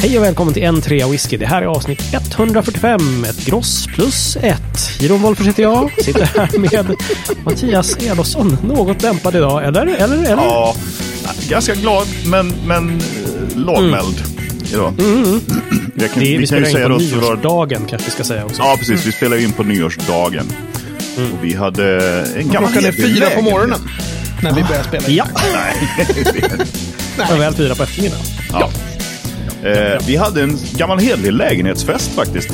Hej och välkommen till en trea whisky. Det här är avsnitt 145, ett gross plus ett. Jiron Wolffers heter jag, sitter här med Mattias Elofsson. Något dämpad idag, eller? Eller? eller? Ja, ganska glad men, men eh, lågmäld idag. Jag kan, Det, vi, vi kan spelar ju in säga på nyårsdagen kanske vi ska säga också. Ja, precis. Vi spelade in på nyårsdagen. Och vi hade en gammal Klockan är fyra på morgonen när vi börjar spela in. Ja, Nej, och väl fyra på eftermiddagen. ja. Eh, vi hade en gammal hederlig lägenhetsfest faktiskt.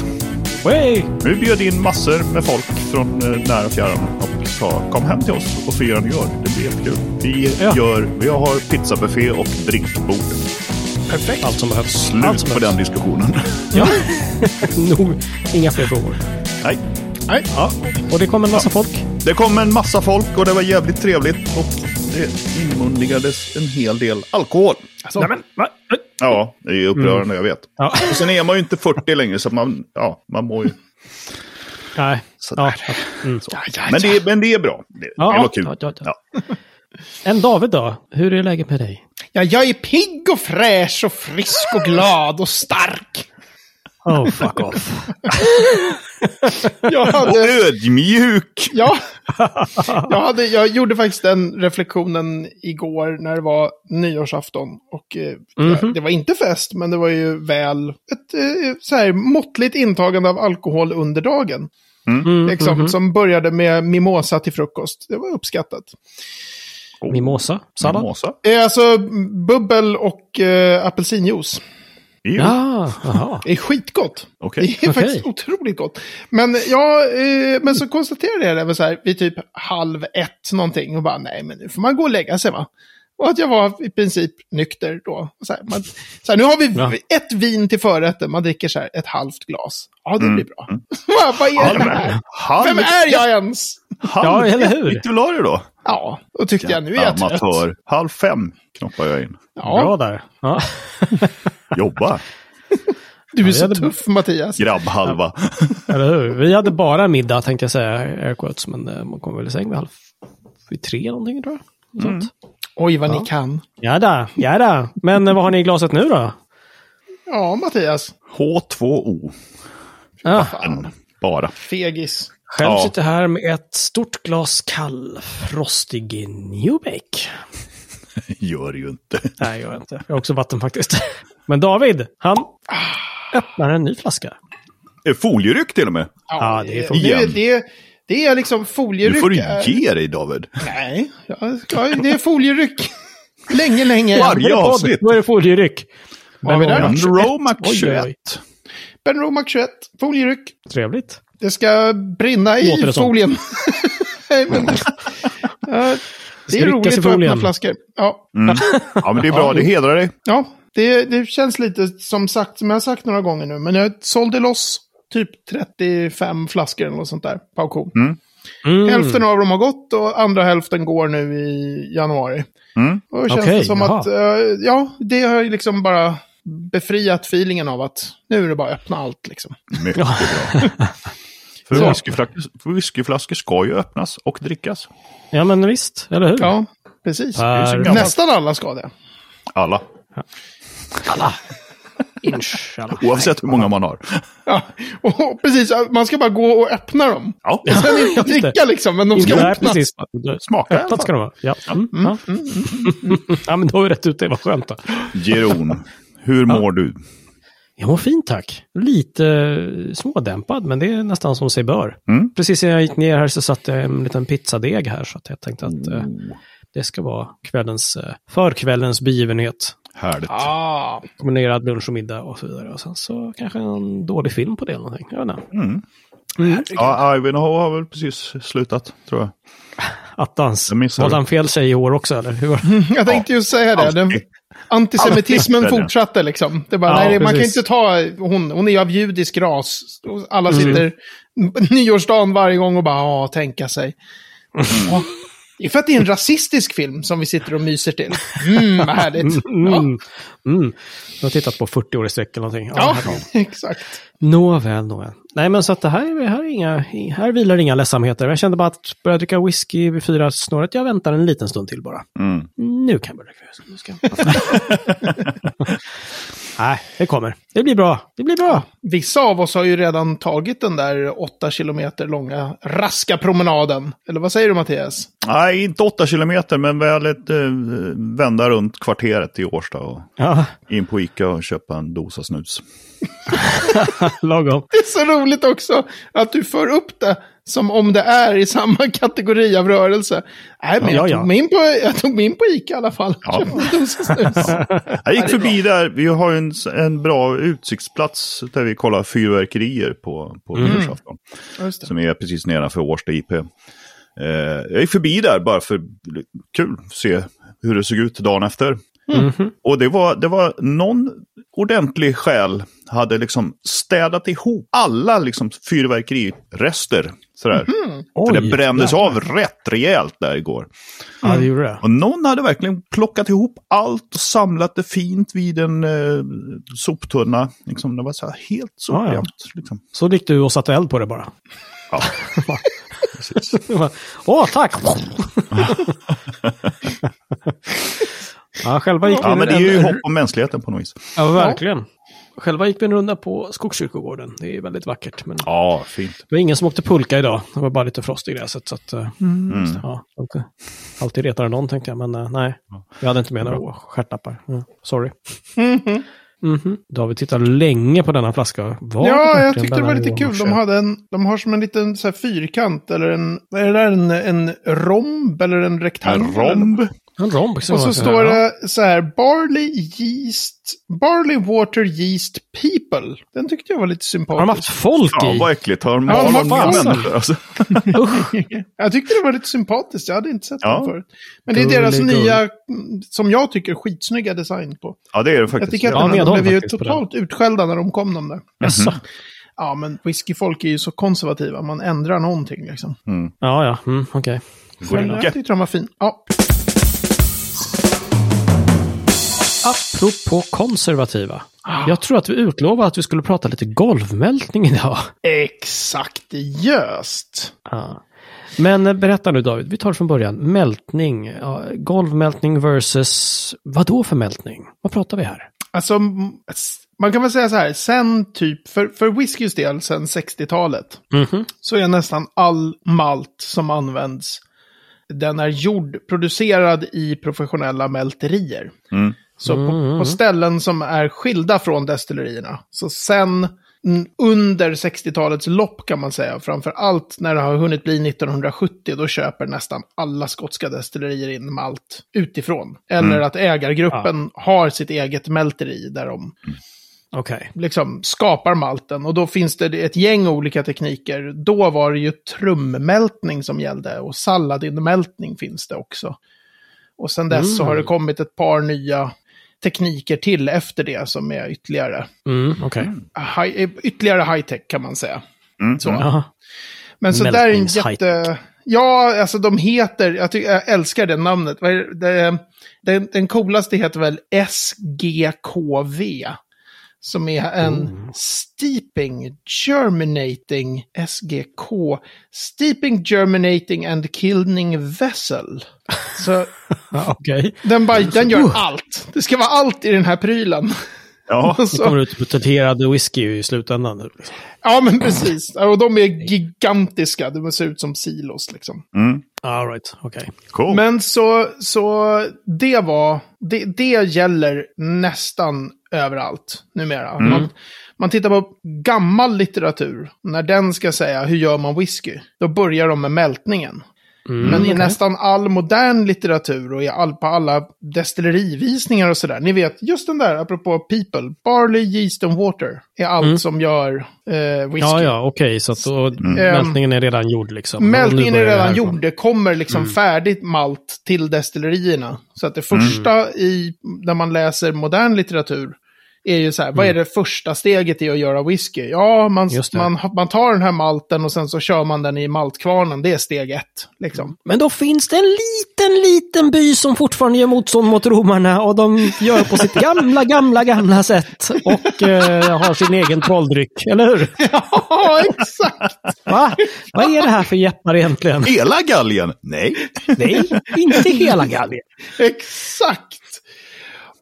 Hey! Vi bjöd in massor med folk från eh, nära och fjärran och sa kom hem till oss och fira nyår. Det blir jättekul. Vi, Ja. gör, vi har pizzabuffé och drinkbord. Perfekt. Allt som behövs. Slut Allt som på behövs. den diskussionen. Ja, nog. Inga fler frågor. Nej. Nej. Ja, och det kommer en massa folk. Det kom en massa folk och det var jävligt trevligt. Och det inmundigades en hel del alkohol. Alltså, Nej, men, va? Ja, det är upprörande, jag vet. Ja. Och sen är man ju inte 40 längre, så man, ja, man mår ju Nej. sådär. Ja. Mm. ja, Men, det, men det är bra. Det, Ja, det var kul. ja, ja, ja. Ja. En David då? Hur är läget med dig? ja, jag är pigg och fräsch och frisk och glad och stark. Oh, fuck off. Jag Och hade, ödmjuk! ja, jag, hade, jag gjorde faktiskt den reflektionen igår när det var nyårsafton. Och eh, Mhm. det var inte fest, men det var ju väl ett eh, så här, måttligt intagande av alkohol under dagen. Mm, Liksom, mhm. Som började med mimosa till frukost. Det var uppskattat. Mimosa? Sallad? Mimosa. Eh, alltså bubbel och eh, apelsinjuice. Jo, Ja, jaha. Det är skitgott. Okej. Det är Okej. faktiskt otroligt gott. Men, ja, eh, men så konstaterade jag det väl så här, vid typ halv ett någonting. Och bara, nej men nu får man gå och lägga sig va. Och att jag var i princip nykter då. Så här, man, så här, nu har vi Ja. ett vin till förrätten, man dricker så här ett halvt glas. Ja, det Mm. blir bra. Vad är det här? Han, Vem är jag ens? han, Ja, eller hur? Vilket vill det då? Ja, då tyckte jag, nu är jag trött. Amatör. Halv fem knoppar jag in. Bra Ja, där. Ja. Jobba. du är så hade- tuff Mattias. Grabbhalva. Eller hur? Vi hade bara middag tänkte jag säga, air quotes, men eh, man kom väl i säng vid halv vid tre någonting tror jag. Sånt. Oj, vad Ja. ni kan. Ja då, ja då. Men eh, vad har ni i glaset nu då? Ja, Mattias. H2O. Ja, En, bara. Fegis. själv Ja. sitter här med ett stort glas kall, frostig Newbake. Gör ju inte. Nej, jag gör inte. Jag har också vatten faktiskt. Men David, han öppnar en ny flaska. Folieryck till och med. Ja, det är det, folieryck. det, det är liksom folieryck. Nu får du ge dig David. Nej, det är folieryck. länge, länge. Varje det avsnitt. Då är det folieryck. Vad har vi där då? Benromac En Romac Oj, oj, 21. oj. Ben Romac 21, folieryck. Trevligt. Det ska brinna i det folien. Nej, men, det är roligt att öppna flaskor. Ja, Mm. Ja, men det är bra. Det hedrar dig. ja det, det känns lite som sagt, som jag har sagt några gånger nu. Men jag sålde loss typ 35 flaskor eller något sånt där på auktion. Mm. Hälften av dem har gått och andra hälften går nu i januari. Mm. Och då känns det som jaha. att, eh, ja, det har ju liksom bara befriat feelingen av att nu är det bara att öppna allt liksom. Mycket bra. För whiskyflaskor, whiskyflaskor ska ju öppnas och drickas. Ja, men visst. Eller hur? Ja, precis. Per- Nästan alla ska det. Alla. Alla. Inshallah. Oavsett hur många man har. Ja, och precis, man ska bara gå och öppna dem. Ja. Sen inte dricka liksom, men de ska Nej, öppnas. precis. Smaka Öppnat ska de vara. Ja. Mm. Ja. ja, men då har vi rätt ut det. Vad skönt. Då. Jeroen, hur mår du? Jag mår fint tack. Lite eh, smådämpad, men det är nästan som sig bör. Mm. Precis när jag gick ner här så satte jag en liten pizzadeg här, så att jag tänkte att eh, det ska vara kvällens, eh, förkvällens begivenhet. Härligt. Ah, Kombinerad lunch och middag och så vidare. Och sen så kanske en dålig film på det eller någonting. Jag vet inte. Mm. Mm. Ja, Ivanhoe har väl precis slutat, tror jag. Attans. Valde han fel tjej i år också eller? Hur jag tänkte ju säga det. Den. Antisemitismen fortsatte liksom. Det bara, Ja, nej, man kan inte ta, hon, hon är ju av judisk ras. Alla Mm. sitter nyårsdagen varje gång och bara, ja, tänka sig. Ja, det är för att det är en rasistisk film som vi sitter och myser till. Mm, vad härligt. Ja, Mm. Mm. Jag har tittat på 40 år i sträck eller någonting. Ja, ja exakt. Nåväl, nåväl. Nej, men så att det här, är- här, är inga, här vilar inga ledsamheter. Jag kände bara att börja dricka whisky vid fyra snåret. Jag väntar en liten stund till bara. Mm. Nu kan jag börja dricka. Nu ska jag. Nej, det kommer. Det blir bra. Det blir bra. Vissa av oss har ju redan tagit den där åtta kilometer långa raska promenaden. Eller vad säger du Mattias? Nej, inte åtta kilometer, men väl ett eh, vända runt kvarteret i Årsta och Ja, in på Ica och köpa en dosa snus. lagom. Det är så roligt också att du för upp det som om det är i samma kategori av rörelse. Nej, men Ja, jag, ja. tog mig in på, jag tog mig in på Ica i alla fall. Ja. Jag gick förbi där, vi har en, en bra utsiktsplats där vi kollar fyrverkerier på, på nyårsafton. Just det. Som är precis nedanför Årsta IP. Eh, jag gick förbi där bara för kul, se hur det såg ut dagen efter. Mhm. Och det var, det var någon ordentlig själ hade liksom städat ihop alla liksom fyrverkerirester. Sådär. För det brändes jävlar. av rätt rejält där igår. Ja, det gjorde det. Och någon hade verkligen plockat ihop allt och samlat det fint vid en eh, soptunna. Liksom, det var så här helt så Ja, ja. Liksom. Så gick du och satte eld på det bara. Ja. Åh, tack! ja, själva gick Ja, men det är en- ju en- hopp om mänskligheten på något vis. Ja, verkligen. Själva gick vi en runda på Skogskyrkogården. Det är väldigt vackert. Men Ja, fint. det var ingen som åkte pulka idag. Det var bara lite frost i gräset. Så att, eh, Mm. ja, inte alltid retade någon tänkte jag. Men eh, nej, jag hade inte med några stjärtlappar. Mm, sorry. Mhm. Mhm. Då har vi tittat länge på denna flaska. Var Ja, jag tyckte det var lite kul. De, hade en, de har som en liten så här, fyrkant eller en, är det där, en, en romb eller en rektangel. En romb. En romb. Och så står det så här, barley yeast, barley water yeast people. Den tyckte jag var lite Har de haft sympatisk. folk Ja, i? vad äckligt. Har de Ja, har de människor? Alltså. jag tyckte det var lite sympatiskt, jag hade inte sett Ja. den förut. Men det är deras Gullig, nya, mm, som jag tycker, skitsnygga design på. Ja, det är det Jag faktiskt. tycker att Ja, de blev ju totalt utskällda när de kom de där. Jaså? Ja, men whiskyfolk är ju så konservativa, man ändrar någonting liksom. Ja, ja. Mm, Okej. Men jag tyckte de var fin. Ja, Apropå konservativa. Jag tror att vi utlovade att vi skulle prata lite golvmältning idag. exakt just. Ja. Men eh, berätta nu David, vi tar det från början. Mältning, ja, golvmältning versus vad då för mältning? Vad pratar vi här? Alltså, man kan väl säga så här, sen typ, för, för whiskys del, sen 60-talet, Mhm. så är nästan all malt som används, den är gjord, producerad i professionella mälterier. Mm. Så på, på ställen som är skilda från destillerierna. Så sen mm, under 60-talets lopp kan man säga, framför allt när det har hunnit bli 1970, då köper nästan alla skotska destillerier in malt utifrån. Eller att ägargruppen har sitt eget mälteri där de Okej. liksom skapar malten. Och då finns det ett gäng olika tekniker. Då var det ju trummältning som gällde och salladinmältning finns det också. Och sen dess så har det kommit ett par nya tekniker till efter det som är ytterligare, Mm, okej. high, ytterligare high-tech kan man säga. Mm. Så. Jaha. Men så där är en jätte... Ja, alltså de heter, jag, tycker, jag älskar det namnet. Är det, den, den coolaste heter väl SGKV. Som är en steeping, germinating, SGK, steeping, germinating and kilning vessel. Så Okej. den, bara, den gör allt. Det ska vara allt i den här prylen. Ja, Det Så, kommer ut buteljerad whisky i slutändan. nu, liksom. ja, men precis. Och de är gigantiska. De ser ut som silos liksom. mm. All right, okej. cool. Men så, så det var, det, det gäller nästan överallt numera. Man, man tittar på gammal litteratur, när den ska säga hur gör man whisky, då börjar de med mältningen. Men i nästan all modern litteratur och i all, på alla destillerivisningar och sådär. Ni vet, just den där, apropå people, barley, yeast and water är allt som gör eh, whisky. Ja, ja, okej. Så att då, mältningen är redan gjord liksom. Och Mältningen är redan gjord. Det kommer liksom färdigt malt till destillerierna. Så att det första i, när man läser modern litteratur är ju så här, vad är det första steget i att göra whisky? Ja, man, man, man tar den här malten och sen så kör man den i maltkvarnen. Det är steg ett. Liksom. Men då finns det en liten, liten by som fortfarande gör motstånd mot romarna och de gör på sitt gamla, gamla, gamla sätt. Och eh, har sin egen trolldryck, eller hur? ja, exakt! Va? Vad är det här för jeppar egentligen? Hela galgen? Nej. Nej, inte hela galgen. Exakt!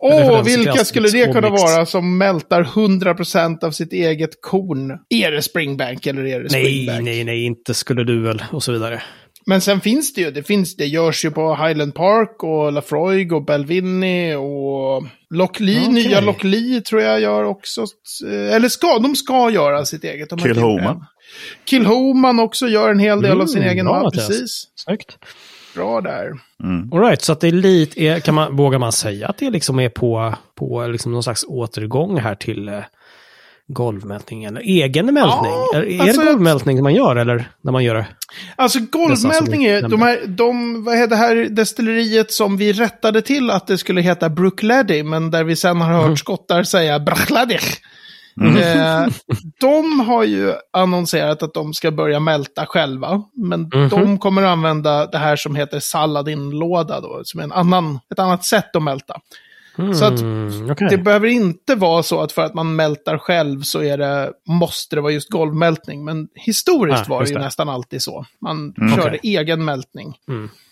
Åh, till vilka skulle det kunna vara som mältar 100% av sitt eget korn? Är det Springbank eller är det Nej, Springbank? nej, nej, inte skulle du väl, och så vidare. Men sen finns det ju, det finns, det görs ju på Highland Park och Lafroig och Belvini och Locklee, Okej. nya Locklee tror jag gör också. eh, Eller ska, de ska göra sitt eget. Än. Kilhoman också gör en hel del av sin Mm, egen. Mattias. Precis. Snyggt. Bra där. Mm. All right, så att det är lite, kan man, vågar man säga att det liksom är på, på liksom någon slags återgång här till eh, golvmältning eller egen mältning? Ja, är, är alltså det golvmältning man gör eller när man gör det? Alltså golvmältning är, de här, de, vad heter det här destilleriet som vi rättade till att det skulle heta Brookladdy, men där vi sen har hört Mm. skottar säga Brachlady. Eh, de har ju annonserat att de ska börja mälta själva, men Mhm. de kommer att använda det här som heter Saladin-låda då, som är en annan, ett annat sätt att mälta. Så att Mm, okej. det behöver inte vara så att för att man mältar själv så är det, måste det vara just golvmältning. Men historiskt Ah, var det ju det. nästan alltid så. Man Mm. körde Okej. egen mältning.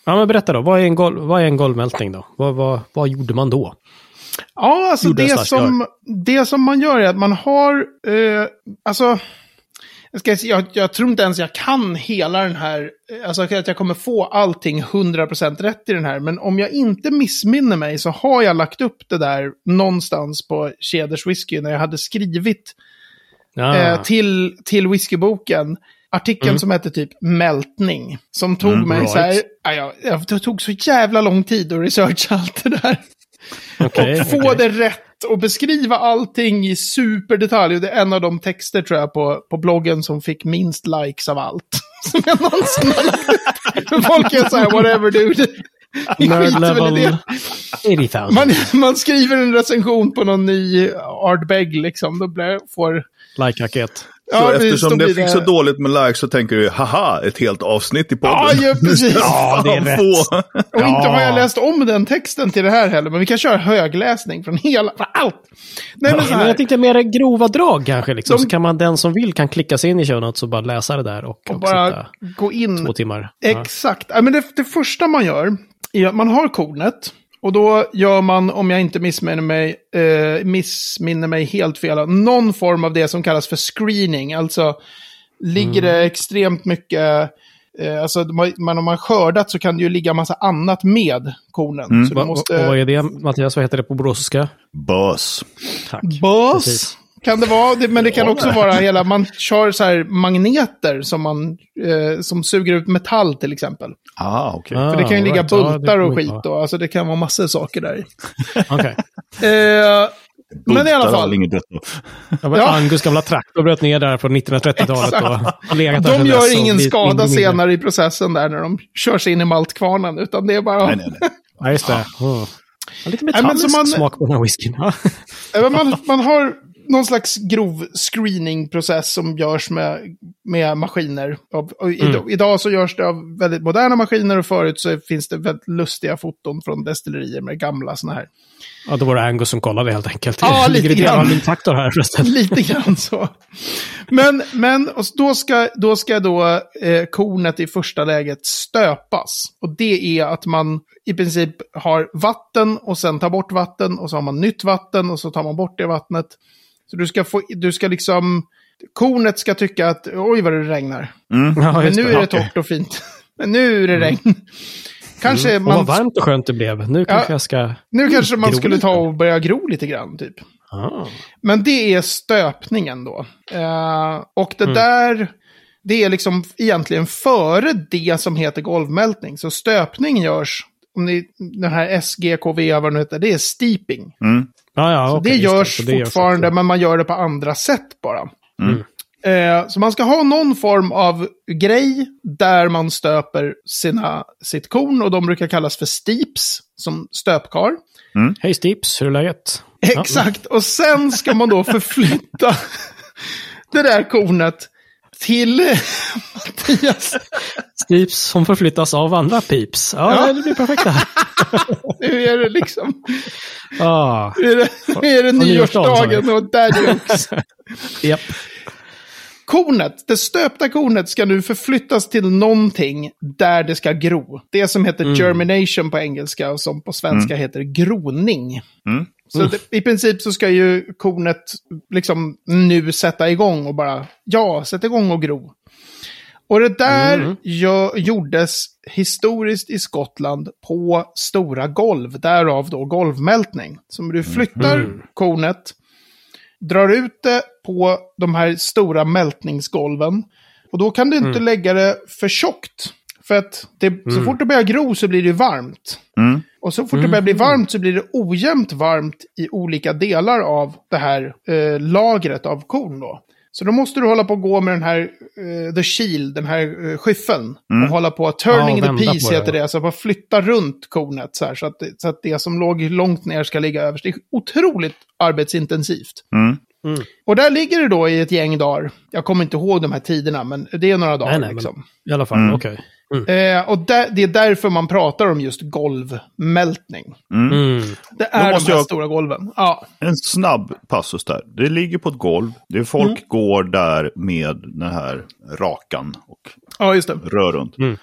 Ja, men berätta då, vad är en, golv, vad är en golvmältning då? Vad, vad, vad gjorde man då? Ja, alltså det som, det som man gör är att man har, eh, alltså, jag, ska, jag, jag tror inte ens jag kan hela den här, eh, alltså att jag kommer få allting 100% rätt i den här, men om jag inte missminner mig så har jag lagt upp det där någonstans på Keders Whisky när jag hade skrivit Ja, eh, till, till whiskyboken. Artikeln som hette typ Mältning. Som tog Mm, mig right. så här, ja, ja, ja, det tog så jävla lång tid att researcha allt det där. Okej, och få okej. det rätt och beskriva allting i superdetalj. Och det är en av de texter tror jag på, på bloggen som fick minst likes av allt. Som jag någonsin har lagt Folk är så här, whatever dude. Nerd level det. 80 000. Man, man skriver en recension på någon ny Ardbeg liksom. Då blir, får... Like-raket. Ja, eftersom det fick så dåligt med likes så tänker du, haha, ett helt avsnitt i podden. Ja, ja, precis. Ja, det är rätt. få. Och inte har jag Ja. läst om den texten till det här heller, men vi kan köra högläsning från hela, från allt. Nej, men så Men här. jag tänkte mer grova drag kanske. Liksom. De- Så kan man, den som vill kan klicka sig in i show notes och bara läsa det där och, Och och bara gå in. två timmar. Exakt. Ja, men det, det första man gör är att man har kornet. Och då gör man, om jag inte missminner mig, eh, missminner mig helt fel, någon form av det som kallas för screening. Alltså, ligger Mm. det extremt mycket... Eh, alltså, man, om man har skördat så kan det ju ligga massa annat med kornen. Så du Va- måste... Och vad är det, Mattias? Vad heter det på boråsiska? Bös. Tack. Bös. Kan det vara, det, men det kan också vara hela, man kör så här magneter som, man, eh, som suger ut metall till exempel. Ah, okej. Ah, För det kan ju ligga right. Ja, bultar och skit och alltså det kan vara massor av saker där. Okej. Eh, men i alla fall, inget dött då. Ja, Ja. Angus gamla traktor bröt ner där på 1930-talet och har legat där de gör ingen skada senare i processen där när de kör sig in i maltkvarnen, utan det är bara... Nej, nej, nej. Ja, just det. Oh. Ja, Lite metallisk så man- smak på den här whiskyn. Ja. Man, man har någon slags grov screeningprocess som görs med, med maskiner. Och, och idag, Mm. idag så görs det av väldigt moderna maskiner och förut så finns det väldigt lustiga foton från destillerier med gamla sådana här. ja, då var det Angus som kollade helt enkelt. Ja, lite grann. grann traktor här förresten. Lite grann så. Men, men och då ska då, ska då eh, kornet i första läget stöpas. Och det är att man i princip har vatten och sen tar bort vatten och så har man nytt vatten och så tar man bort det vattnet. Så du ska få, du ska liksom, kornet ska tycka att oj vad det regnar. Ja, Men nu är det torrt och fint. Men nu är det regn. Kanske Och man, vad varmt och skönt det blev. Nu kanske jag ska... nu kanske man skulle lite. ta och börja gro lite grann typ. Ah. Men det är stöpningen då. Eh, och Mm. det där, det är liksom egentligen före det som heter golvmältning. Så stöpning görs, om ni, den här SGKV, vad det nu heter, det är steeping. Mm. Ja, ja, Så okej, det görs det görs fortfarande, också. men man gör det på andra sätt bara. Mm. Eh, så man ska ha någon form av grej där man stöper sina, sitt korn och de brukar kallas för steeps, som stöpkar. Hej Stips, hur är läget? Exakt, och sen ska man då förflytta det där kornet till Mattias. Stips som förflyttas av andra pips. Ja, Ja. det blir perfekt det här. Nu är det liksom, Ah, nu är det, nu är det nyårsdagen, och där jokes. japp. Kornet, det stöpta kornet ska nu förflyttas till någonting där det ska gro. Det som heter Mm. germination på engelska och som på svenska heter groning. Mm. Så det, i princip så ska ju kornet liksom nu sätta igång och bara, ja, sätta igång och gro. Och det där Mm. gö- gjordes historiskt i Skottland på stora golv, därav då golvmältning. Så du flyttar Mhm. kornet, drar ut det på de här stora mältningsgolven. Och då kan du inte Mm. lägga det för tjockt. För att det, så fort det börjar gro så blir det varmt. Mm. Och så fort det börjar bli varmt så blir det ojämnt varmt i olika delar av det här eh, lagret av korn då. Så då måste du hålla på att gå med den här eh, the shield, den här eh, skyffeln. Och hålla på, turning Ja, the piece på det, heter det. Alltså bara flytta runt kornet så här. Så att, det- så att det som låg långt ner ska ligga överst. Det är otroligt arbetsintensivt. Mm. Och där ligger det då i ett gäng dagar. Jag kommer inte ihåg de här tiderna, men det är några dagar. Nej, nej, men- liksom. I alla fall, Mm. okej. Eh, och där, det är därför man pratar om just golvmältning. Mm. Det är de här jag- stora golven. Ja. En snabb passus där. Det ligger på ett golv. Det är folk Mm. går där med den här rakan och ja, just det. rör runt. Mm.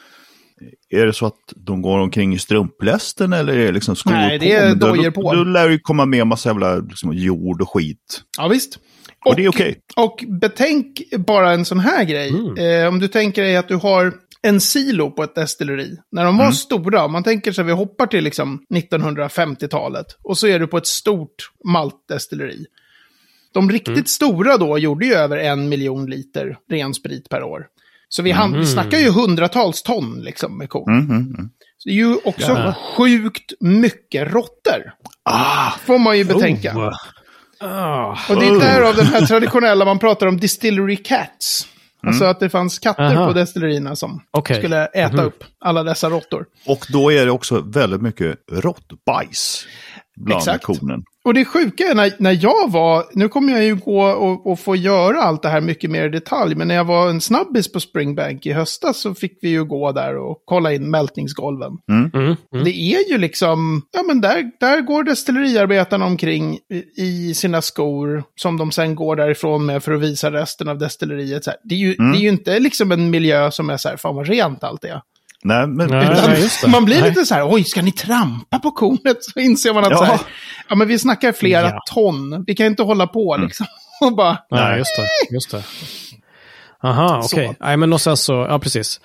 Är det så att de går omkring i strumplästen eller är det liksom skor Nej, på? det är då- dojor på. Då lär det komma med en massa jävla liksom, jord och skit. Ja, visst. Och det är okej. Och betänk bara en sån här grej. Eh, om du tänker dig att du har en silo på ett destilleri. När de var stora, om man tänker sig vi hoppar till liksom 1950-talet. Och så är du på ett stort maltdestilleri. De riktigt stora då gjorde ju över en miljon liter ren sprit per år. Så vi, hand, vi snackar ju hundratals ton liksom med korn. Mm, mm, mm. Så det är ju också Ja. sjukt mycket råttor. Ah, Får man ju betänka. Oh. Ah. Och det är därav den här traditionella, man pratar om distillery cats. Alltså att det fanns katter Aha. på destillerierna som Okej. skulle äta Mhm. upp alla dessa råttor. och då är det också väldigt mycket råttbajs bland Exakt. kornen. Och det sjuka är när, när jag var, nu kommer jag ju gå och, och få göra allt det här mycket mer i detalj, men när jag var en snabbis på Springbank i höstas så fick vi ju gå där och kolla in mältningsgolven. Mm. Mm. Det är ju liksom, ja men där, där går destilleriarbetarna omkring i, i sina skor som de sen går därifrån med för att visa resten av destilleriet. Så här. Det, är ju, det är ju inte liksom en miljö som är så här, fan vad rent allt är. Nej, men Nej, Utan nej, man blir Nej. lite så här, oj, ska ni trampa på kornet? Så inser man att Ja. så här, ja men vi snackar flera Ja. Mm. ton. Vi kan inte hålla på liksom. Och bara, Nej, just det. Just det. Aha, okej. Nej, men och sen så, ja precis.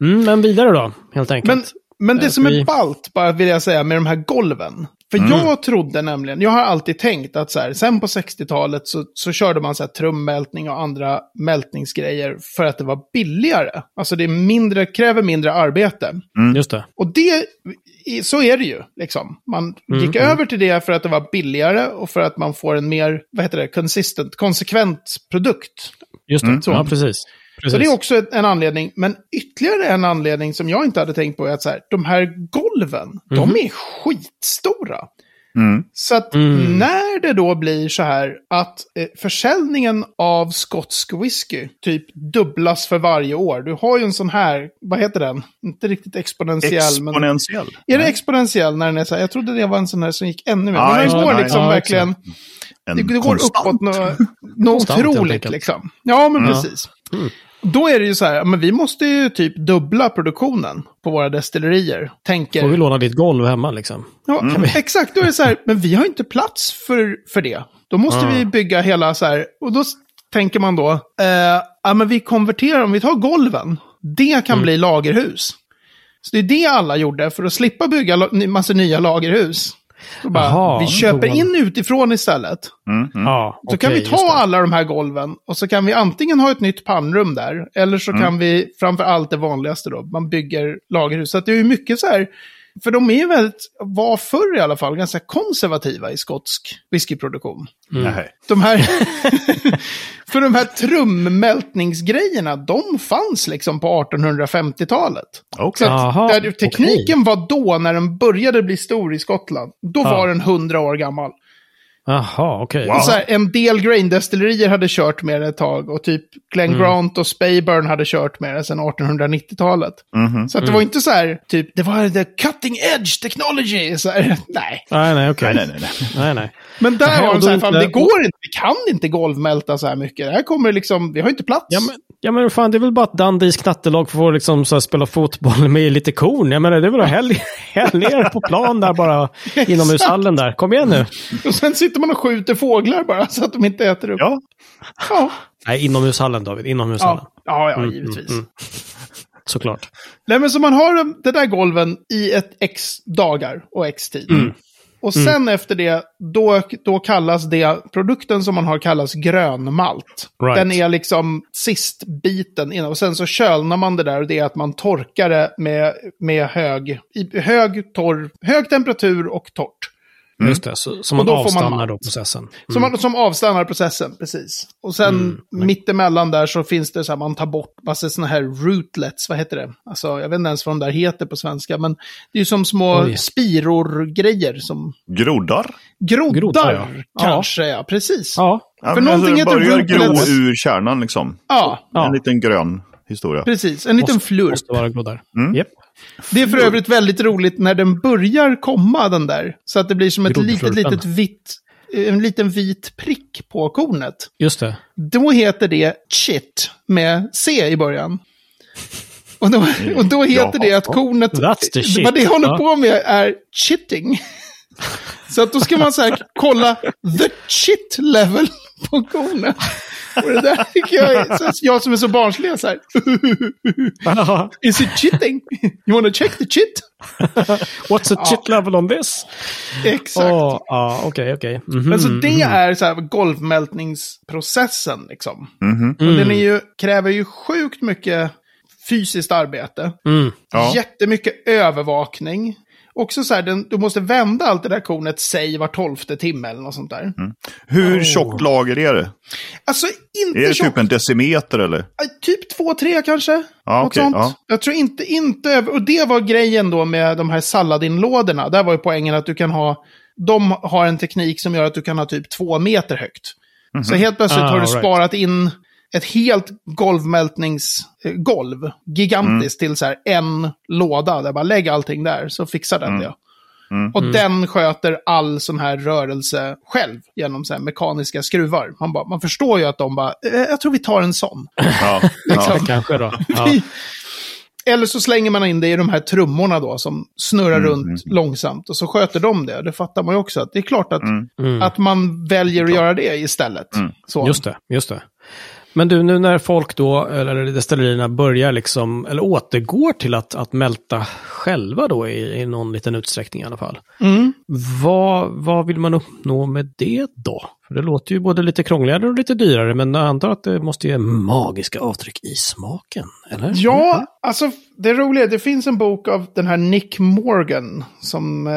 Mm, men vidare då, helt enkelt. Men, men det Eh, som vi- är ballt, bara vill jag säga, med de här golven. För Mm. jag trodde nämligen, jag har alltid tänkt att så här, sen på 60-talet så, så körde man så här trummältning och andra mältningsgrejer för att det var billigare. Alltså det är mindre, kräver mindre arbete. Just det. Och det, så är det ju. Liksom. Man Mm, gick över till det för att det var billigare och för att man får en mer, vad heter det, consistent, konsekvent produkt. Just det. Mm, så. Ja, precis. Precis. Så det är också en anledning. Men ytterligare en anledning som jag inte hade tänkt på är att så här, de här golven, de är skitstora. Mm. Så att Mm. när det då blir så här att eh, försäljningen av skotsk whisky typ dubblas för varje år. Du har ju en sån här, vad heter den? Inte riktigt exponentiell, men... Exponentiell. Är det exponentiell när den är så här? Jag trodde det var en sån här som gick ännu mer. Ja, Men den det. går Nej, liksom ja, verkligen... En Det, det går konstant. uppåt något, helt otroligt liksom. Ja, men Ja. precis. Då är det ju så här, men vi måste ju typ dubbla produktionen på våra destillerier. Tänker... Får vi låna ditt golv hemma liksom? Ja, exakt. Då är det så här, men vi har inte plats för, för det. Då måste Ah. vi bygga hela så här, och då tänker man då, eh, ja men vi konverterar, om vi tar golven, det kan Mm. bli lagerhus. Så det är det alla gjorde, för att slippa bygga massa nya lagerhus. Bara, Jaha, vi köper in utifrån istället. Mm, mm. Ja, Så kan vi ta alla de här golven och så kan vi antingen ha ett nytt pannrum där, eller så kan vi, framför allt det vanligaste då, man bygger lagerhus. Så att det är ju mycket så här, för de är ju väldigt, var förr i alla fall, ganska konservativa i skotsk whiskyproduktion. Nej. De här, för de här trummältningsgrejerna, de fanns liksom på 1850-talet. Okej. Så att Jaha, där tekniken var då, när den började bli stor i Skottland, då Ja. var den 100 år gammal. Jaha, okej. Wow. Så här, en del grain-destillerier hade kört med det ett tag och typ Glen Mm. Grant och Speyburn hade kört med det sedan 1890-talet. Mhm. Så att det var inte så här, typ, det var the cutting edge technology. Så här, nej. Nej, nej, okej. Nej, nej, nej. nej. Nej, nej. Men där var de så här, fan, det går inte, kan inte golvmälta så här mycket. Det här kommer liksom, vi har inte plats. Ja men, ja, men fan, det är väl bara att Dundees knattelag får liksom så här, spela fotboll med lite korn. Jag menar, det är väl att häll, häll ner på plan där bara, inomhushallen där. Kom igen nu. Och sen sitter man och skjuter fåglar bara så att de inte äter upp. Ja, Ja, Nej, inomhushallen David, inomhushallen. ja, ja, Mm, givetvis. mm, mm. Såklart. Nej, men så man har de- där golven i ett x dagar och x tid. Mm. Och sen efter det, då, då kallas det, produkten som man har kallas grönmalt. Right. Den är liksom sist biten innan. Och sen så kölnar man det där och det är att man torkar det med, med hög, hög, torr, hög temperatur och torrt. Just det, så, så man då får man avstannar malt. då processen. Som, man, som avstannar processen, precis. Och sen Mm. mittemellan där så finns det så här, man tar bort massa sådana här rootlets, vad heter det? Alltså, jag vet inte ens vad de där heter på svenska, men det är ju som små Oj. spiror-grejer som groddar. groddar, Groddar, ja. kanske, ja. Precis. Ja, Ja, För men någonting det heter börjar gro rootlets. ur kärnan liksom. Ja, Ja. En liten grön historia. precis. En liten måste, flurp. måste vara groddar. Mm. Japp. Det är för övrigt väldigt roligt när den börjar komma, den där. Så att det blir som ett litet, litet vitt, en liten vit prick på kornet. Just det. Då heter det chit med C i början. Och då, och då heter det att kornet, That's the shit. vad det håller Ja. på med är chitting. Så att då ska man så här kolla the chit level på kornet. Och det där tycker jag är, så jag som är så barnslig är så här. Is it chitting? You wanna check the chit? What's the chit level on this? Exakt. Ja, okej, okej. Mhm, Men så det mhm. är så här golvmältningsprocessen liksom. Mhm. Och den är ju, kräver ju sjukt mycket fysiskt arbete. Mm. Ja. Jättemycket övervakning. Också så här, den, du måste vända allt det där kornet, säg var tolfte timme eller något sånt där. Hur tjockt lager är det? Alltså inte Är det tjockt. typ en decimeter eller? Typ två, tre kanske. Ja, Något okej, sånt. ja. Jag tror inte, inte över... Och det var grejen då med de här Saladin-lådorna. Där var ju poängen att du kan ha... De har en teknik som gör att du kan ha typ två meter högt. Så helt plötsligt Ah, har du right. sparat in ett helt golvmältningsgolv, gigantiskt, till så här en låda. Där bara lägg allting där, så fixar den det. Och den sköter all sån här rörelse själv genom så här mekaniska skruvar. Man, bara, man förstår ju att de bara, eh, jag tror vi tar en sån. Ja, Liksom. ja. Kanske då. Ja. Eller så slänger man in det i de här trummorna då som snurrar Mm, runt långsamt och så sköter de det. Det fattar man ju också. Att det är klart att, Mm. att man väljer att göra det istället. Så. Just det, just det. Men du, nu när folk då, eller destillerierna börjar liksom, eller återgår till att, att mälta själva då i, i någon liten utsträckning i alla fall. Mm. Vad, vad vill man uppnå med det då? För det låter ju både lite krångligare och lite dyrare, men jag antar att det måste ge magiska avtryck i smaken, eller? Ja, alltså det roliga det finns en bok av den här Nick Morgan som eh,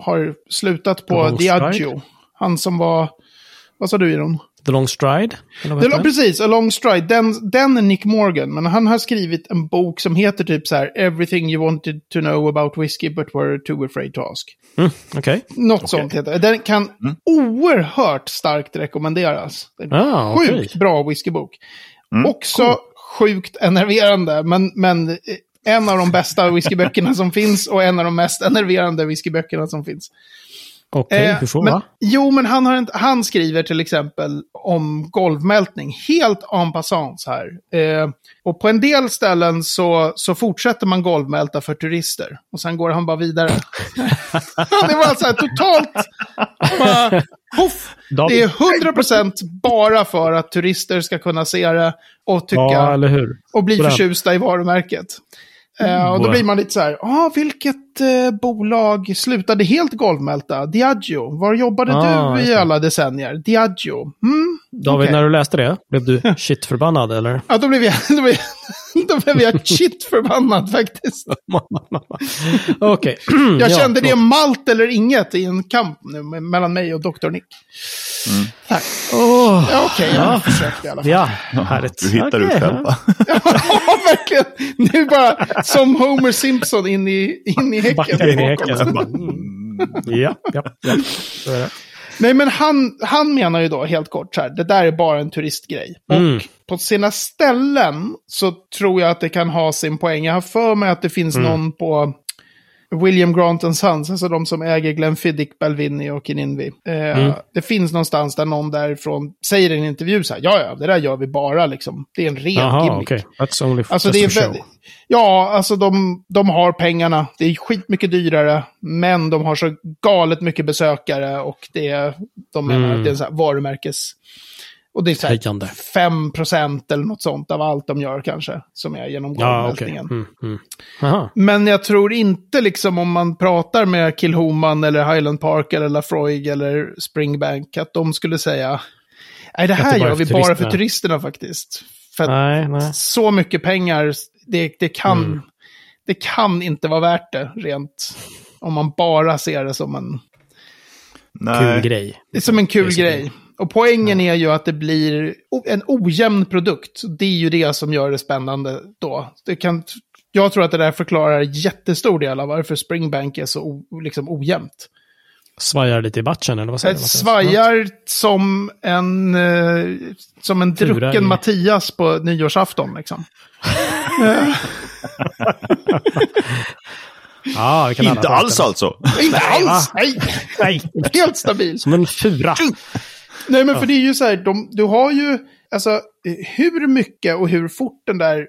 har slutat på Diageo. Han som var, vad sa du Iron? The Long Stride? Ja, precis, A Long Stride. Den, den är Nick Morgan, men han har skrivit en bok som heter typ så här Everything you wanted to know about whiskey but were too afraid to ask. Mm, Okej. Något sånt heter det. Den kan oerhört starkt rekommenderas. Ah, sjukt okej. bra whiskybok. Också sjukt enerverande, men, men eh, en av de bästa whiskyböckerna som finns och en av de mest enerverande whiskyböckerna som finns. Okej, Eh, hur så men, va? Jo, men han, har inte, han skriver till exempel om golvmältning helt en passant här. Eh, och på en del ställen så, så fortsätter man golvmälta för turister. Och sen går han bara vidare. det var så här totalt... Bara, Puff, det är 100% bara för att turister ska kunna se det och tycka Ja, eller hur? och bli förtjusta i varumärket. Eh, och då blir man lite så här, ah, vilket eh, bolag slutade helt golvmälta? Diageo. Var jobbade Ah, du i alla decennier? Diageo. Mm. David, Okej. när du läste det, blev du shitförbannad eller? Ja, då blev jag, då blev jag, då blev jag shit förbannad faktiskt. Okej. Jag Ja, kände det förlåt. malt eller inget i en kamp nu mellan mig och Dr. Nick. Tack. Åh, Ja, Okej, jag Ja. försökte i alla fall. ja, härligt. Du hittar ut Okej, själv va? Ja, verkligen. Nu bara som Homer Simpson in i, in i häcken. Backar in i häcken. Mm. Ja, ja, ja. Så är det. Nej, men han, han menar ju då helt kort så här, det där är bara en turistgrej. Mm. Och på sina ställen så tror jag att det kan ha sin poäng. Jag har för mig att det finns Mm. någon på, William Grant and Sons, alltså de som äger Glenfiddich, Balvenie och Kininvi. Eh, Mm. Det finns någonstans där någon därifrån säger i en intervju så här, ja ja, det där gör vi bara liksom. Det är en ren Jaha, gimmick. okej. That's only Alltså just det är for show. ja, alltså de, de har pengarna. Det är skitmycket dyrare, men de har så galet mycket besökare och det är, de menar, Mm. det är en varumärkes... Och det är så här Höjande. 5% eller något sånt av allt de gör kanske, som är genom Ja, okej. golvmältningen. Mm, mm. Men jag tror inte liksom om man pratar med Kilhoman eller Highland Park eller Lafroig eller Springbank att de skulle säga nej det här det gör är vi bara för turisterna." faktiskt. För Nej, nej. så mycket pengar, det, det, kan, Mm. det kan inte vara värt det rent. Om man bara ser det som en, Kul grej. som en kul grej. Och poängen är ju att det blir en ojämn produkt. Det är ju det som gör det spännande då. Det kan, jag tror att det där förklarar jättestor del av varför Springbank är så o, liksom ojämnt. Svajar lite i batchen, eller vad säger du? Svajar som en, eh, som en drucken i- Mattias på nyårsafton. Liksom. Kan Inte alls alltså. Inte alls! Nej, Helt stabil. som en fura. Nej, men för det är ju så här, de, du har ju, alltså hur mycket och hur fort den där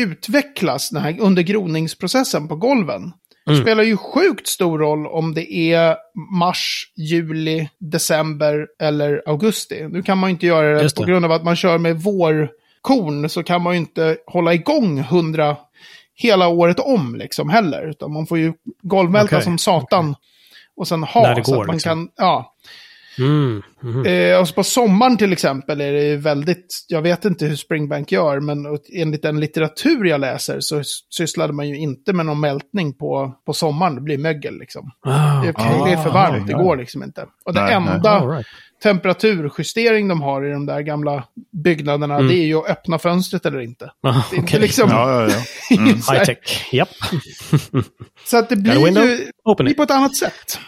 utvecklas den här under groningsprocessen på golven. Mm. Spelar ju sjukt stor roll om det är mars, juli, december eller augusti. Nu kan man ju inte göra det Just på det. grund av att man kör med vårkorn så kan man ju inte hålla igång hundra hela året om liksom heller. Utan man får ju golvmälta Okej, som satan. Och sen ha. När det så går, att man liksom. kan, ja. Mm. mhm. Eh, alltså på sommaren till exempel är det ju väldigt, jag vet inte hur Springbank gör, men enligt den litteratur jag läser så sysslade man ju inte med någon mältning på, på sommaren. Det blir mögel liksom. Ah, Det, okej. det är för varmt, det ja. går liksom inte. Och det Nej, nej. enda right. temperaturjustering de har i de där gamla byggnaderna, Mm. det är ju att öppna fönstret eller inte. Ah, Det är inte liksom... Ja, ja, ja. Mm. High tech. Japp. så att det blir ju blir på ett annat sätt,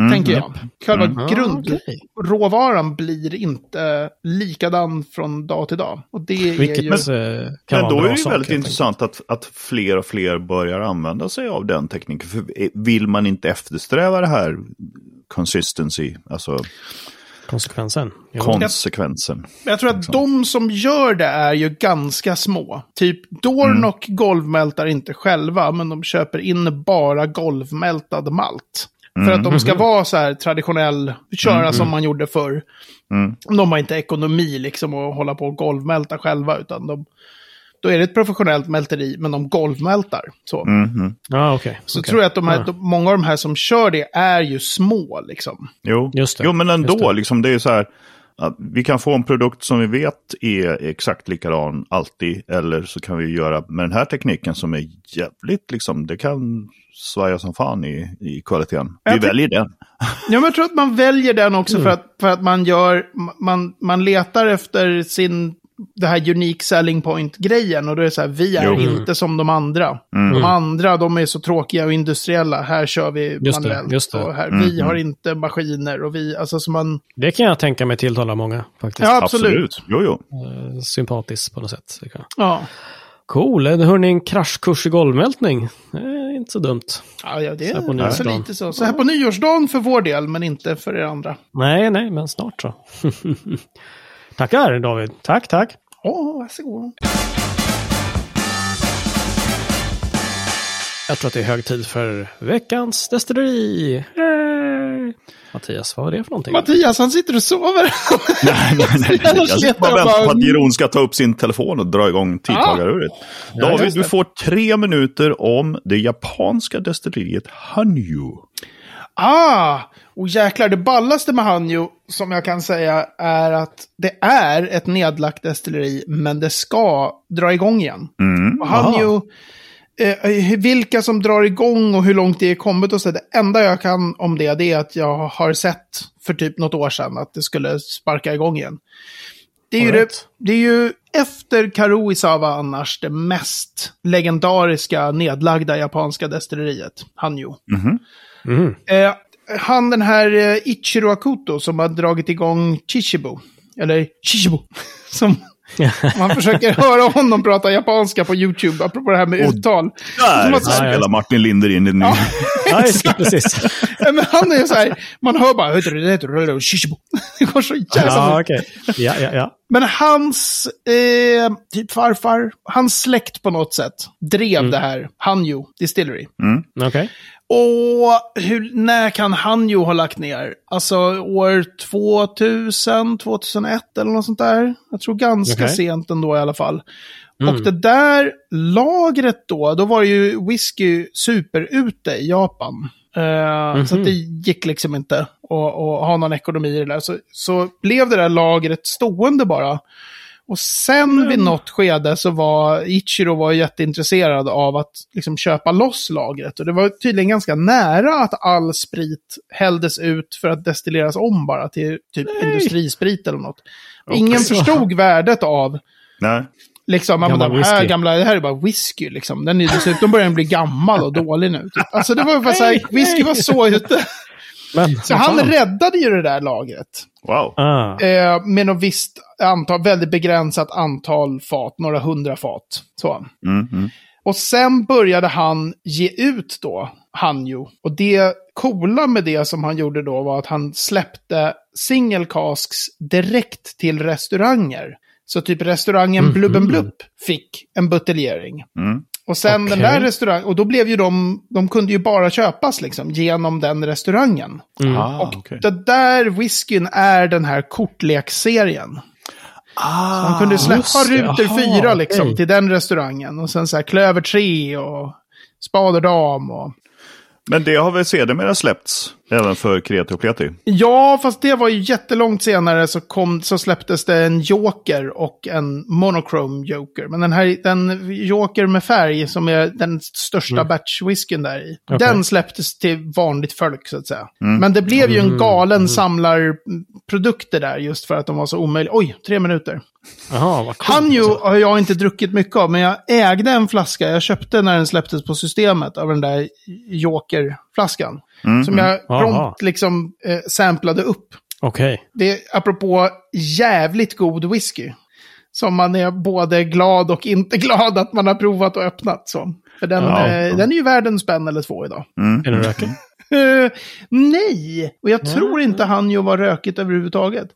Mm. tänker jag. Själva Ah, grund... okej. råvaran blir inte likadan från dag till dag. Och det är Vilket ju... eh, kan Men vara då är det ju väldigt intressant att, att fler och fler börjar använda sig av den tekniken. För vill man inte eftersträva det här consistency, alltså. Konsekvensen. Konsekvensen? Jag tror att de som gör det är ju ganska små. Typ Dornock golvmältar inte själva, men de köper in bara golvmältad malt. För att de ska vara så här traditionell, köra som man gjorde förr. Mm. De har inte ekonomi liksom att hålla på och golvmälta själva, utan de, då är det ett professionellt mälteri, men de golvmältar. Så. Mhm. Ja, okej. Så Okej. tror jag att de här, de, många av de här som kör det är ju små liksom. Jo. Just det. jo, men Just ändå, det. liksom, det är så här. Att vi kan få en produkt som vi vet är exakt likadan alltid. Eller så kan vi göra med den här tekniken som är jävligt, liksom, det kan svaja som fan i, i kvaliteten. Vi väljer den. Ja, men jag tror att man väljer den också Mm. för, att, för att man gör, man, man letar efter sin, det här unique selling point-grejen. Och då är det så här, vi är Jo. inte som de andra. Mm. De andra, de är så tråkiga och industriella. Här kör vi Just det, manuellt. just det. Och här, Mm, Vi har inte maskiner och vi, alltså som man, Det kan jag tänka mig tilltala många faktiskt. ja absolut. Jo, jo. Eh, Sympatiskt på något sätt. Det Ja. Cool, Eh, hörni, en kraschkurs i golvmältning. Eh, inte så dumt. Ja, ja, det Så är så nyårsdagen. lite så. Så här på nyårsdagen för vår del, men inte för er andra. Nej, nej, men snart så. Tackar David. Tack, tack. Åh, varsågod. Jag tror att det är hög tid för veckans destilleri. Yay! Mattias, vad var det för någonting? Mattias, han sitter och sover. Nej, nej, nej. Jag sitter bara och väntar på att Jeroen ska ta upp sin telefon och dra igång tidtagaruret. Ja, David, just du får tre minuter om det japanska destilleriet Hanyu. Ah! Och jäklar, det ballaste med Hanjo, som jag kan säga, är att det är ett nedlagt destilleri, men det ska dra igång igen. Mm. Och Hanjo, eh, vilka som drar igång och hur långt det är kommit och så, det enda jag kan om det, det är att jag har sett för typ något år sedan att det skulle sparka igång igen. Det är, ju det, det är ju efter Karuisawa annars det mest legendariska nedlagda japanska destilleriet, Hanjo. Mhm. Eh, han den här eh, Ichiro Akuto som har dragit igång Chichibu. Eller Chichibu. Som Man försöker höra honom prata japanska på YouTube, apropå det här med uttal. Där att- spelar Martin Linder in i ja. Ja, precis. Men han är ju så här, man hör bara... Det går så jävla Ja, okej. Ja, ja, ja. Men hans eh, typ farfar, hans släkt på något sätt, drev det här Hanjo Distillery. Okej. Och hur, när kan Hanjo ha lagt ner? Alltså år 2000, 2001 eller något sånt där. Jag tror ganska Okej. sent ändå i alla fall. Och det där lagret då, då var det ju whisky superute i Japan. Eh, Så att det gick liksom inte att ha någon ekonomi i det där. Så, så blev det där lagret stående bara. Och sen vid något skede så var Ichiro var jätteintresserad av att liksom köpa loss lagret. Och det var tydligen ganska nära att all sprit hälldes ut för att destilleras om bara till typ industrisprit eller något. Och Ingen förstod värdet av Nej. Liksom, Gammal de här whisky. gamla, det här är bara whisky liksom. Den är dessutom börjar den bli gammal och dålig nu. Typ. Alltså det var bara så här, whisky var så ute. Men, Så han fan. räddade ju det där lagret. Wow. Ah. Eh, med något visst antal, väldigt begränsat antal fat, några hundra fat. Så. Mm, mm. Och sen började han ge ut då, Hanjo. Och det coola med det som han gjorde då var att han släppte single casks direkt till restauranger. Så typ restaurangen Blubben Blupp fick en buteljering. Mm. Och sen den Okej. där restaurangen, och då blev ju de, de kunde ju bara köpas liksom genom den restaurangen. Ah, Och okej. det där whiskyn är den här kortlekserien. Ah, Man kunde släppa just det. rutor Jaha, fyra liksom okej. till den restaurangen. Och sen så här klöver 3 och spaderdam och... Men det har väl sedermera släppts även för Kreti och Pleti? Ja, fast det var ju jättelångt senare så, kom, så släpptes det en Joker och en Monochrome Joker. Men den här den Joker med färg som är den största batchwhiskyn där i. Okej. Den släpptes till vanligt folk så att säga. Men det blev ju en galen samlarprodukter där just för att de var så omöjliga. Oj, tre minuter. Vad coolt. Hanjo har jag inte druckit mycket av, men jag ägde en flaska. Jag köpte när den släpptes på systemet av den där Joker-flaskan. som jag Aha. prompt liksom eh, samplade upp. Okej. Det är apropå jävligt god whisky. Som man är både glad och inte glad att man har provat och öppnat. Så. För den, Ja. eh, den är ju värd en spänn eller två idag. Är den rökig? Nej, och jag tror inte han ju var rökigt överhuvudtaget.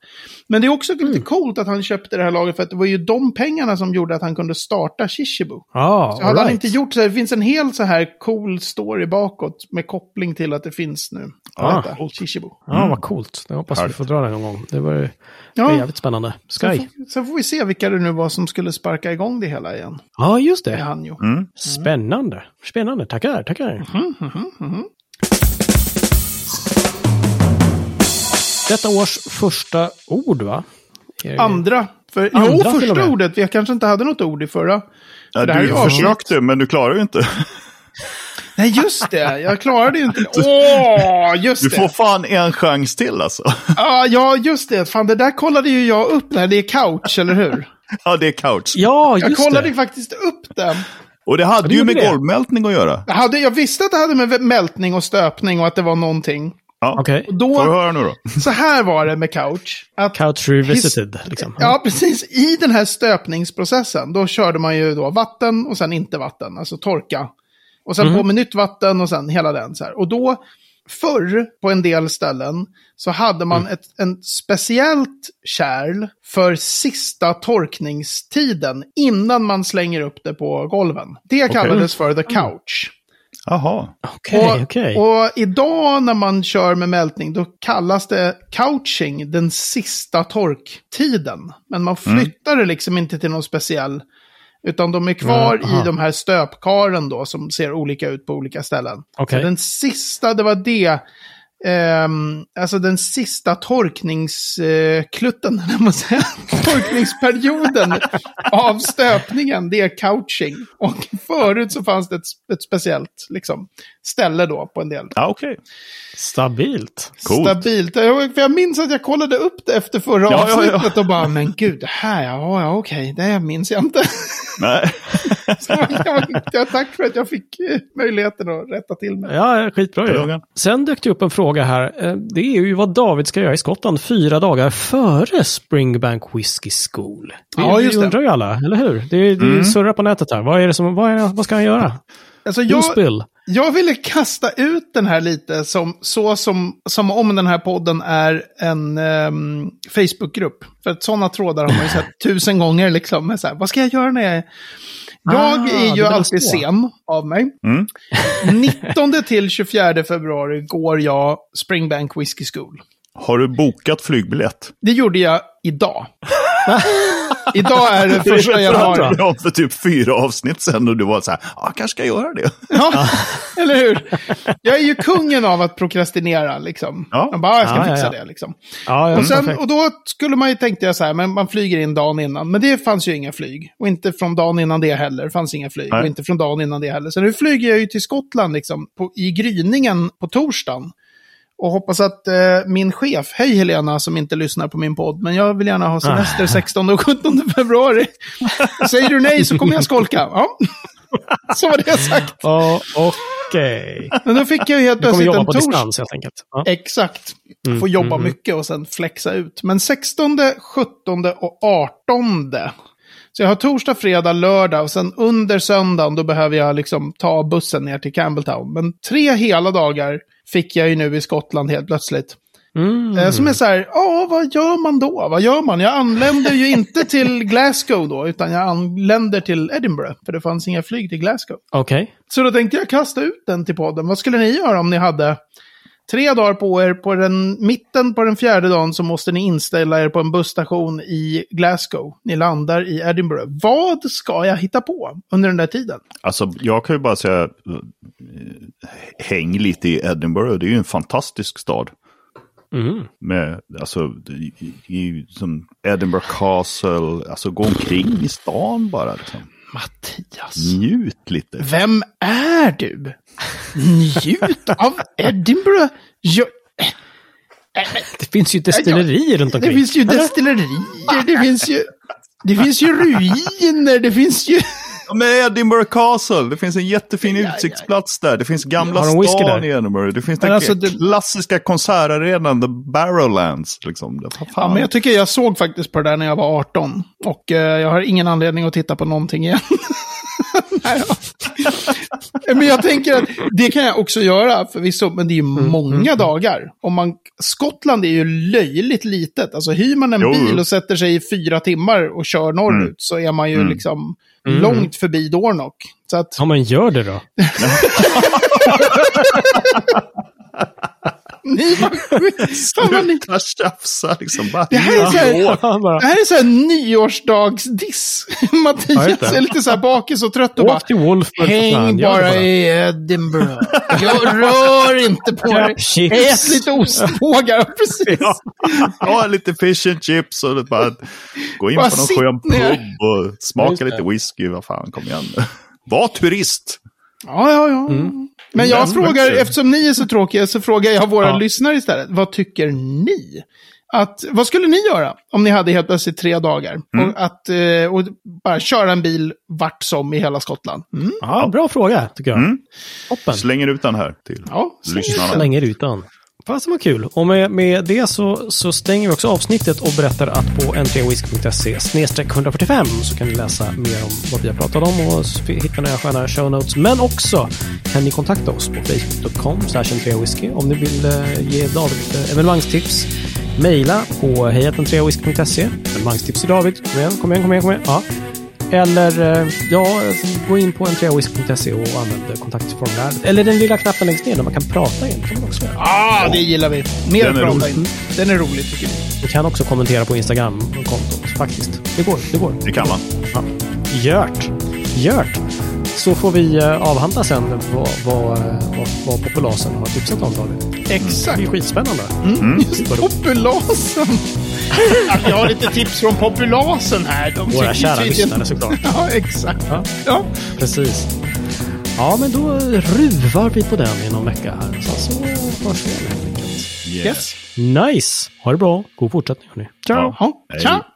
Men det är också lite coolt att han köpte det här lagret för att det var ju de pengarna som gjorde att han kunde starta Shishibu. Ja, Så hade han right. inte gjort så här, det finns en hel så här cool story bakåt med koppling till att det finns nu. Ah, Detta, Shishibu. Ja, vad coolt. Jag hoppas vi får dra det någon gång. Det var ju det Ja. jävligt spännande. Sen Sky. får, sen får vi se vilka det nu var som skulle sparka igång det hela igen. Ja, just Det han ju. Spännande. Spännande. Tackar, tackar. Detta års första ord, va? Andra. För, Andra jo, första ordet. Vi kanske inte hade något ord i förra. Ja, är du försökte, men du klarar ju inte. Nej, just det. Jag klarade ju inte det. Åh, just Du det. får fan en chans till alltså. Ah, ja, just det. Fan, det där kollade ju jag upp när det är couch, eller hur? Ja, det är couch. Ja, Jag just kollade det. ju faktiskt upp den. Och det hade det ju med det. golvmältning att göra. Jag, hade, jag visste att det hade med mältning och stöpning och att det var någonting. Ja. Okej. Och Får du då, höra nu då? så här var det med couch. Att Couch revisited, liksom. Ja, precis. I den här stöpningsprocessen, då körde man ju då vatten och sen inte vatten, alltså torka. Och sen på med nytt vatten och sen hela den. Så här. Och då, förr på en del ställen, så hade man ett en speciellt kärl för sista torkningstiden innan man slänger upp det på golven. Det kallades för the couch. Jaha. Okej, och, okej. och idag när man kör med mältning då kallas det couching den sista torktiden. Men man flyttar det liksom inte till någon speciell. Utan de är kvar Mm, aha. i de här stöpkaren då som ser olika ut på olika ställen. Okej. Så den sista, det var det. Ehm, alltså den sista torkningsklutten, uh, måste säga. torkningsperioden av stöpningen, det är couching. Och förut så fanns det ett, ett speciellt liksom, ställe då på en del. Ja, okej. Stabilt. Coolt. Stabilt. Jag, jag minns att jag kollade upp det efter förra Ja, ja, ja. avsnittet och bara, men gud, det här, ja, ja, okej, det minns jag inte. Nej. Så jag tack för att jag fick eh, möjligheten att rätta till mig. Ja, skitbra ju. Frågan. Sen dök det upp en fråga här. Eh, Det är ju vad David ska göra i Skottland fyra dagar före Springbank Whiskey School. Det, Ja, just det undrar ju alla, eller hur? Det, det surrar på nätet här. Vad, är det som, vad, är, vad ska han göra? Alltså, jag, jag ville kasta ut den här lite som, så som, som om den här podden är en ehm, Facebookgrupp. För att sådana trådar har man ju sett tusen gånger. Liksom, med så här, vad ska jag göra när jag är... Jag Ah, är ju alltid så. sen av mig. Mm. 19 till 24 februari går jag Springbank Whiskey School. Har du bokat flygbiljett? Det gjorde jag idag. idag är det första Det januari. vi om för typ fyra avsnitt sedan och du var så här, ja, kanske ska jag göra det. Ja, eller hur? Jag är ju kungen av att prokrastinera liksom. Ja. Jag bara, jag ska Ja, ja, fixa ja. det liksom. Ja, ja, Och, sen, och då skulle man ju tänkte jag så här, men man flyger in dagen innan. Men det fanns ju inga flyg. Och inte från dagen innan det heller. Det fanns inga flyg. Nej. Och inte från dagen innan det heller. Så nu flyger jag ju till Skottland liksom, på, i gryningen på torsdagen. Och hoppas att eh, min chef, hej Helena som inte lyssnar på min podd, men jag vill gärna ha semester 16 och 17 februari. Säger du nej så kommer jag skolka. Ja. Så var det sagt. Ja, Okej. Men då fick jag ju helt Du kommer plötsligt jobba en på distans helt enkelt. Ja. Exakt. Mm, Få jobba mm, mm. mycket och sen flexa ut. Men 16, 17 och 18. Så jag har torsdag, fredag, lördag och sen under söndagen då behöver jag liksom ta bussen ner till Campbelltown. Men tre hela dagar fick jag ju nu i Skottland helt plötsligt. Mm. Eh, Som är så här, ja vad gör man då? Vad gör man? Jag anländer ju inte till Glasgow då, utan jag anländer till Edinburgh. För det fanns inga flyg till Glasgow. Okej. Så då tänkte jag kasta ut den till podden. Vad skulle ni göra om ni hade tre dagar på er? På den mitten på den fjärde dagen så måste ni inställa er på en busstation i Glasgow. Ni landar i Edinburgh. Vad ska jag hitta på under den där tiden? Alltså, jag kan ju bara säga, häng lite i Edinburgh, det är ju en fantastisk stad. Mm. Med, alltså, i, i, som Edinburgh Castle, alltså gå omkring i stan bara. Liksom. Mattias. Njut lite. Vem är du? Njut av Edinburgh? Jag, Det finns ju destillerier runt det omkring. finns ju destillerier, det finns ju... Det finns ju ruiner, det finns ju... Ja, men Edinburgh Castle, det finns en jättefin Ja, ja, ja. utsiktsplats där. Det finns gamla de stan där? i Edinburgh. Det finns den alltså, det- klassiska konsertarenan, The Barrowlands. Liksom. Det, Ja, men jag tycker jag såg faktiskt på det där när jag var 18. Och eh, jag har ingen anledning att titta på någonting igen. Nej, ja. men jag tänker att det kan jag också göra förvisso, men det är ju många dagar. Om man, Skottland är ju löjligt litet. Alltså hyr man en Jo, bil och sätter sig i fyra timmar och kör norrut så är man ju Mm. liksom långt förbi Dornock. Så att, Ja, men gör det då. ni var, Sluta tjafsa liksom. Bara, Det här är så här- det här är så här nyårsdagsdiss. Mattias är lite så här bakis och trött och bara... Åk till Wolf. Häng bara i Edinburgh. Jag rör inte på dig. Ät lite ostbågar, precis. Ja. Ja, lite fish and chips och bara gå in Bara på någon skön pub och smaka lite whisky. Vad fan, kom igen. Var turist. Ja, ja, ja. Men jag Mm, frågar, verkligen. eftersom ni är så tråkiga, så frågar jag våra Ja. lyssnare istället. Vad tycker ni? Att, vad skulle ni göra om ni hade helt plötsligt tre dagar? Mm. Och, att, eh, och bara köra en bil vart som i hela Skottland? Mm. Ja, bra fråga tycker jag. Mm. Slänger ut den här till Ja, lyssnarna. Slänger ut den. Fasen vad kul. Och med, med det så, så stänger vi också avsnittet och berättar att på entrewhisky.se 145 så kan ni läsa mer om vad vi har pratat om och hitta några sköna show notes. Men också kan ni kontakta oss på facebook.com entrewhisky om ni vill eh, ge David lite evenemangstips. Mejla på hejhattentreawisky.se. Evenemangstips till David. Kom igen, kom igen, kom igen. Kom igen. Ja. Eller eh, ja, gå in på n3whisky.se och använd kontaktformuläret. Eller den lilla knappen längst ner där man kan prata in. kan man också göra. ah, det gillar vi. Mer Den är prata rolig. in. Den är rolig, tycker vi. Du kan också kommentera på Instagram-kontot faktiskt. Det går, det går. Det kan man. Ja. Gört. Gört. Så får vi eh, avhandla sen vad, vad, eh, vad, vad populasen har tipsat om David. Exakt. Det är skitspännande. Mm. Just populasen. Att jag har lite tips från populasen här. De Våra kära lyssnare såklart. Ja, exakt. Ja. Ja. Precis. Ja, men då ruvar vi på den i någon vecka här. Så, så hörs vi igen helt enkelt. Yes. Nice! Ha det bra. God fortsättning hörni. Ciao! Ja. Hej. Tja!